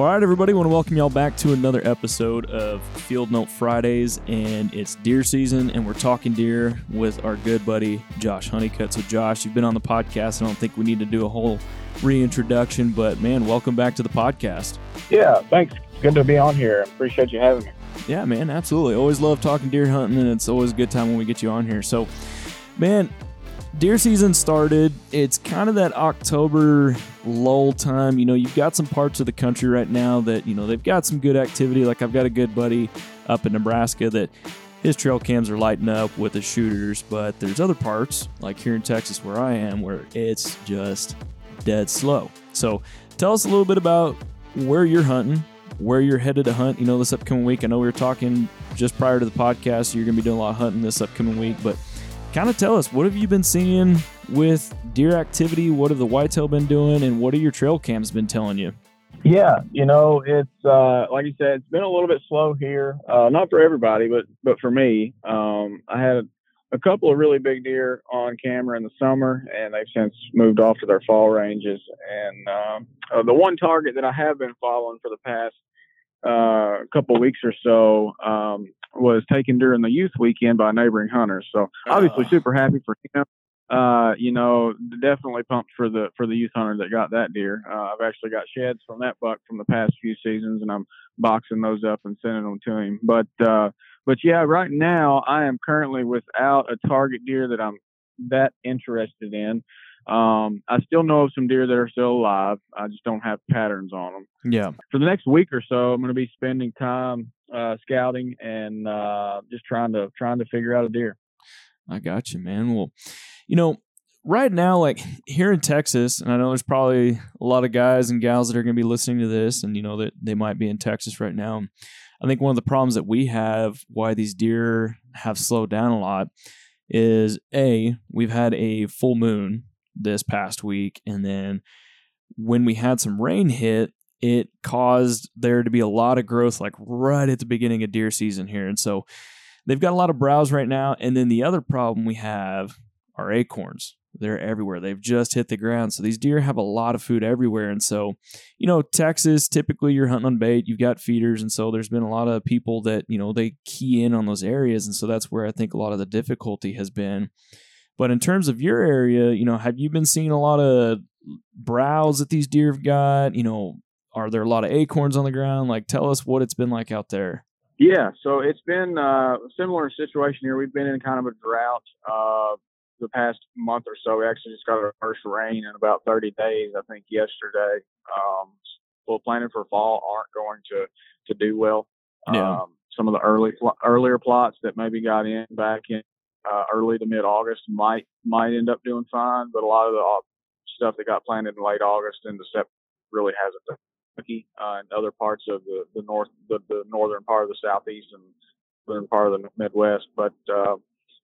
All right, everybody, want to welcome y'all back to another episode of Field Note Fridays, and it's deer season, and we're talking deer with our good buddy Josh Honeycutt. So, Josh, you've been on the podcast. I don't think we need to do a whole reintroduction, but man, welcome back to the podcast. Yeah, thanks. Good to be on here. Appreciate you having me. Yeah, man, absolutely. Always love talking deer hunting, and it's always a good time when we get you on here. So, man, deer season started. It's kind of that October lull time. You know, you've got some parts of the country right now that, you know, they've got some good activity. Like I've got a good buddy up in Nebraska that his trail cams are lighting up with the shooters, but there's other parts, like here in Texas where I am, where it's just dead slow. So tell us a little bit about where you're hunting, where you're headed to hunt, you know, this upcoming week. I know we were talking just prior to the podcast, you're going to be doing a lot of hunting this upcoming week, but kind of tell us what have you been seeing with deer activity? What have the whitetail been doing, and what are your trail cams been telling you? Yeah, you know, it's uh, like you said, it's been a little bit slow here. Uh, not for everybody, but but for me, um, I had a couple of really big deer on camera in the summer, and they've since moved off to their fall ranges. And um, uh, the one target that I have been following for the past uh, couple weeks or so um, was taken during the youth weekend by neighboring hunters. So obviously, Uh. super happy for him. Uh, you know, definitely pumped for the for the youth hunter that got that deer. Uh, I've actually got sheds from that buck from the past few seasons, and I'm boxing those up and sending them to him. But uh, but yeah, right now I am currently without a target deer that I'm that interested in. Um, I still know of some deer that are still alive. I just don't have patterns on them Yeah. for the next week or so, I'm going to be spending time uh, scouting and uh, just trying to trying to figure out a deer. I got you, man. Well, you know, right now, like here in Texas, and I know there's probably a lot of guys and gals that are going to be listening to this, and you know that they might be in Texas right now. I think one of the problems that we have, why these deer have slowed down a lot, is a we've had a full moon this past week, and then when we had some rain hit, it caused there to be a lot of growth, like right at the beginning of deer season here, and so they've got a lot of browse right now. And then the other problem we have are acorns. They're everywhere. They've just hit the ground. So these deer have a lot of food everywhere. And so, you know, Texas, typically you're hunting on bait, you've got feeders. And so there's been a lot of people that, you know, they key in on those areas. And so that's where I think a lot of the difficulty has been. But in terms of your area, you know, have you been seeing a lot of browse that these deer have got? You know, are there a lot of acorns on the ground? Like, tell us what it's been like out there. Yeah, so it's been uh, a similar situation here. We've been in kind of a drought uh, the past month or so. We actually just got our first rain in about 30 days, I think, yesterday. Um, people planning for fall aren't going to to do well. Yeah. Um, some of the early earlier plots that maybe got in back in uh, early to mid August might might end up doing fine, but a lot of the uh, stuff that got planted in late August into September really hasn't done Kentucky uh, and other parts of the, the north, the, the northern part of the southeast and southern part of the Midwest. But uh,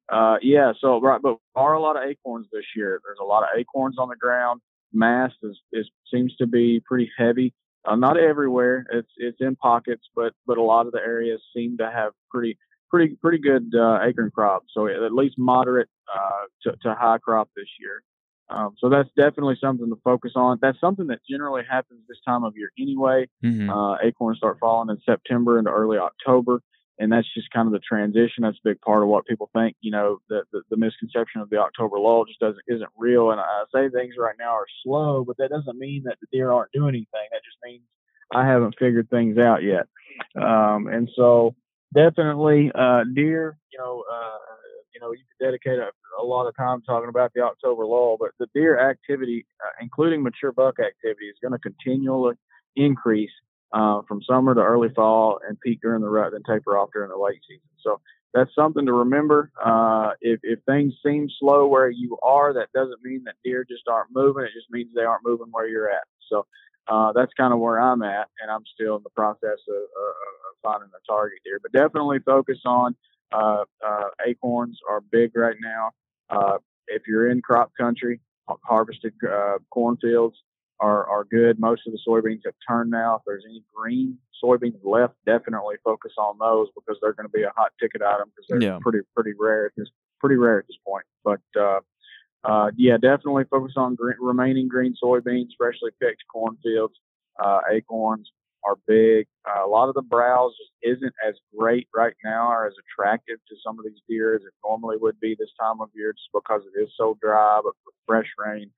uh, yeah, so right, but are a lot of acorns this year. There's a lot of acorns on the ground. Mass is, is seems to be pretty heavy. Uh, not everywhere. It's it's in pockets, but but a lot of the areas seem to have pretty pretty pretty good uh, acorn crops. So at least moderate uh, to, to high crop this year. Um, so that's definitely something to focus on. That's something that generally happens this time of year anyway. Mm-hmm. Uh, acorns start falling in September into early October. and that's just kind of the transition. That's a big part of what people think. You know, the the, the misconception of the October lull just doesn't isn't real. And I say things right now are slow, but that doesn't mean that the deer aren't doing anything. That just means I haven't figured things out yet. Um, and so definitely uh, deer. You know, uh, you know, you could dedicate a, a, lot of time talking about the October lull, but the deer activity, uh, including mature buck activity, is going to continually increase uh, from summer to early fall and peak during the rut, then taper off during the late season. So that's something to remember. Uh, if, if things seem slow where you are, that doesn't mean that deer just aren't moving. It just means they aren't moving where you're at. So uh, that's kind of where I'm at, and I'm still in the process of, of, finding a target deer. But definitely focus on uh, uh, acorns are big right now. Uh, if you're in crop country, harvested uh, cornfields, are, are good. Most of the soybeans have turned now. If there's any green soybeans left, definitely focus on those because they're going to be a hot ticket item because they're yeah. pretty pretty rare at this pretty rare at this point. But uh, uh, yeah, definitely focus on green, remaining green soybeans, freshly picked cornfields, uh, acorns are big. Uh, a lot of the browse just isn't as great right now or as attractive to some of these deer as it normally would be this time of year just because it is so dry. But with fresh rain,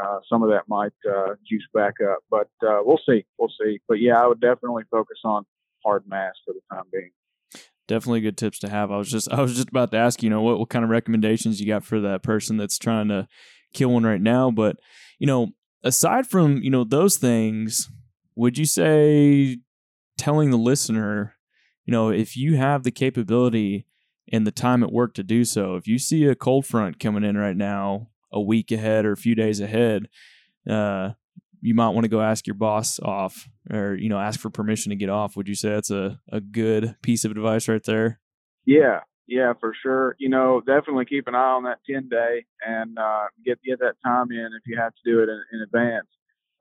uh, some of that might uh, juice back up. But uh, we'll see. We'll see. But yeah, I would definitely focus on hard mass for the time being. Definitely good tips to have. I was just I was just about to ask you know what what kind of recommendations you got for that person that's trying to kill one right now. But you know, aside from you know those things, would you say telling the listener, you know, if you have the capability and the time at work to do so, if you see a cold front coming in right now a week ahead or a few days ahead, uh, you might want to go ask your boss off or, you know, ask for permission to get off. Would you say that's a, a good piece of advice right there? Yeah. Yeah, for sure. You know, definitely keep an eye on that 10 day and uh, get get that time in if you have to do it in, in advance.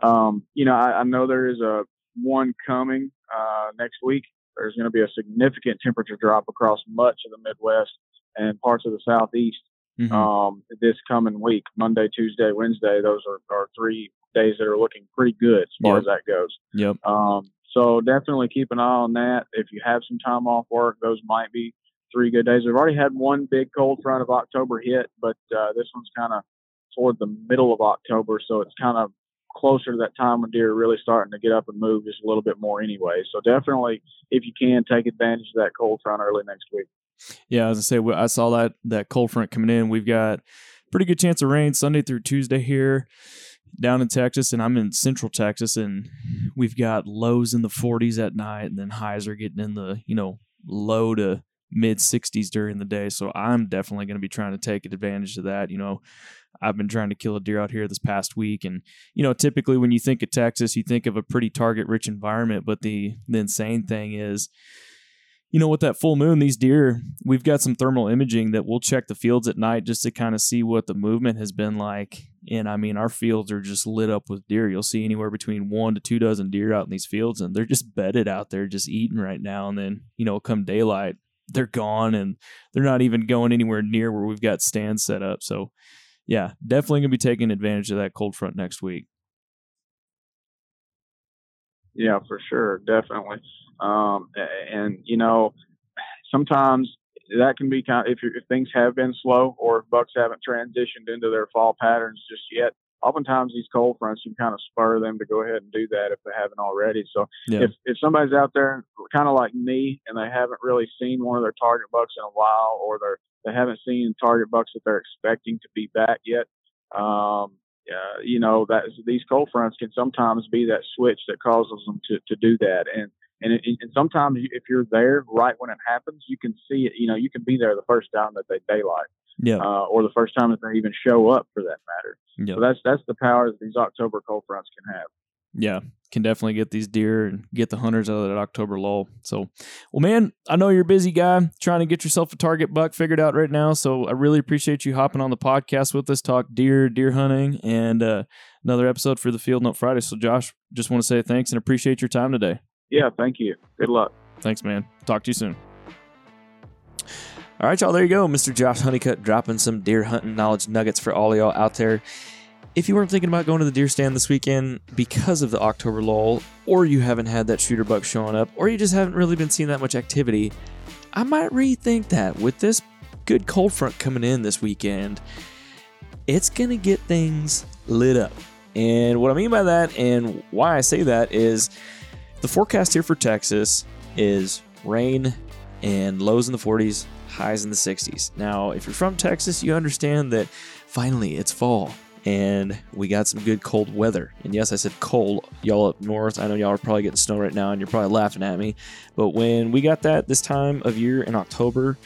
Um, you know, I, I, know there is a one coming uh, next week. There's going to be a significant temperature drop across much of the Midwest and parts of the Southeast mm-hmm. um, this coming week, Monday, Tuesday, Wednesday. Those are, are three days that are looking pretty good as far yep. as that goes. Yep. Um, so definitely keep an eye on that. If you have some time off work, those might be three good days. We've already had one big cold front of October hit, but uh, this one's kind of toward the middle of October, so it's kind of closer to that time when deer are really starting to get up and move just a little bit more anyway. So definitely, if you can, take advantage of that cold front early next week. Yeah, as I say, I saw that that cold front coming in. We've got pretty good chance of rain Sunday through Tuesday here down in Texas, and I'm in Central Texas, and we've got lows in the 40s at night, and then highs are getting in the you know low to mid 60s during the day. So I'm definitely going to be trying to take advantage of that. You know, I've been trying to kill a deer out here this past week, and you know, typically when you think of Texas, you think of a pretty target rich environment. But the the insane thing is you know, with that full moon, these deer, we've got some thermal imaging that we'll check the fields at night just to kind of see what the movement has been like. And I mean, our fields are just lit up with deer. You'll see anywhere between one to two dozen deer out in these fields, and they're just bedded out there, just eating right now. And then, you know, come daylight, they're gone and they're not even going anywhere near where we've got stands set up. So, yeah, definitely going to be taking advantage of that cold front next week. Yeah, for sure, definitely. Um, and you know, sometimes that can be kind of, if, if things have been slow or if bucks haven't transitioned into their fall patterns just yet. Oftentimes these cold fronts can kind of spur them to go ahead and do that if they haven't already. So yeah. if, if somebody's out there kind of like me and they haven't really seen one of their target bucks in a while or they're they haven't seen target bucks that they're expecting to be back yet, um, uh, you know that these cold fronts can sometimes be that switch that causes them to, to do that. And and, it, and sometimes if you're there right when it happens you can see it you know you can be there the first time that they daylight yeah. uh, or the first time that they even show up for that matter. So that's that's the power that these october cold fronts can have yeah, can definitely get these deer and get the hunters out of that October lull. So, well, man, I know you're a busy guy trying to get yourself a target buck figured out right now. So, I really appreciate you hopping on the podcast with us, talk deer, deer hunting, and uh, another episode for the Field Note Friday. So, Josh, just want to say thanks and appreciate your time today. Yeah, thank you. Good luck. Thanks, man. Talk to you soon. All right, y'all. There you go, Mr. Josh Honeycutt dropping some deer hunting knowledge nuggets for all y'all out there if you weren't thinking about going to the deer stand this weekend because of the October lull, or you haven't had that shooter buck showing up, or you just haven't really been seeing that much activity, I might rethink that with this good cold front coming in this weekend. It's going to get things lit up. And what I mean by that and why I say that is the forecast here for Texas is rain and lows in the 40s, highs in the 60s. Now, if you're from Texas, you understand that finally it's fall and we got some good cold weather. And yes, I said cold. Y'all up north, I know y'all are probably getting snow right now and you're probably laughing at me. But when we got that this time of year in October,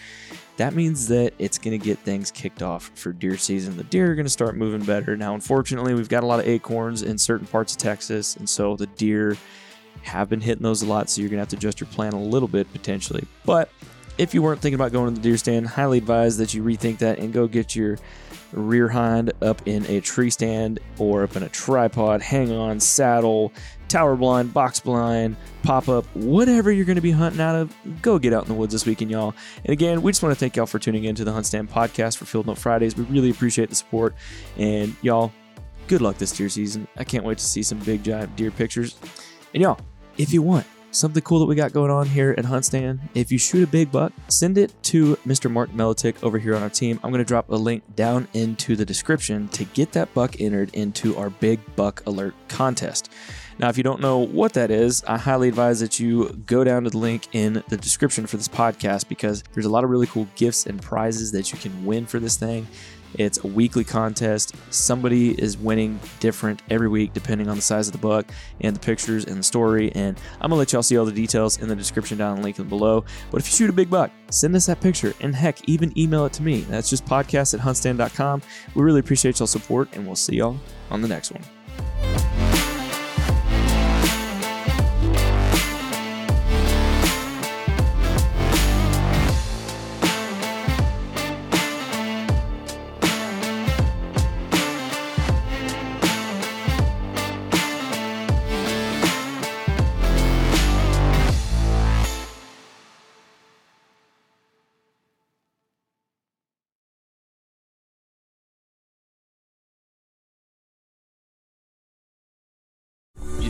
that means that it's going to get things kicked off for deer season. The deer are going to start moving better. Now, unfortunately, we've got a lot of acorns in certain parts of Texas, and so the deer have been hitting those a lot, so you're going to have to adjust your plan a little bit potentially. But if you weren't thinking about going to the deer stand, highly advise that you rethink that and go get your rear hind up in a tree stand or up in a tripod, hang on, saddle, tower blind, box blind, pop up, whatever you're going to be hunting out of, go get out in the woods this weekend, y'all. And again, we just want to thank y'all for tuning in to the HuntStand podcast for Field Note Fridays. We really appreciate the support. And y'all, good luck this deer season. I can't wait to see some big giant deer pictures. And y'all, if you want, something cool that we got going on here at HuntStand. If you shoot a big buck, send it to Mr. Mark Melitik over here on our team. I'm going to drop a link down into the description to get that buck entered into our Big Buck Alert contest. Now, if you don't know what that is, I highly advise that you go down to the link in the description for this podcast because there's a lot of really cool gifts and prizes that you can win for this thing. It's a weekly contest. Somebody is winning different every week depending on the size of the buck and the pictures and the story. And I'm gonna let y'all see all the details in the description down in the link below. But if you shoot a big buck, send us that picture and heck, even email it to me. That's just podcast at huntstand.com. We really appreciate y'all support and we'll see y'all on the next one.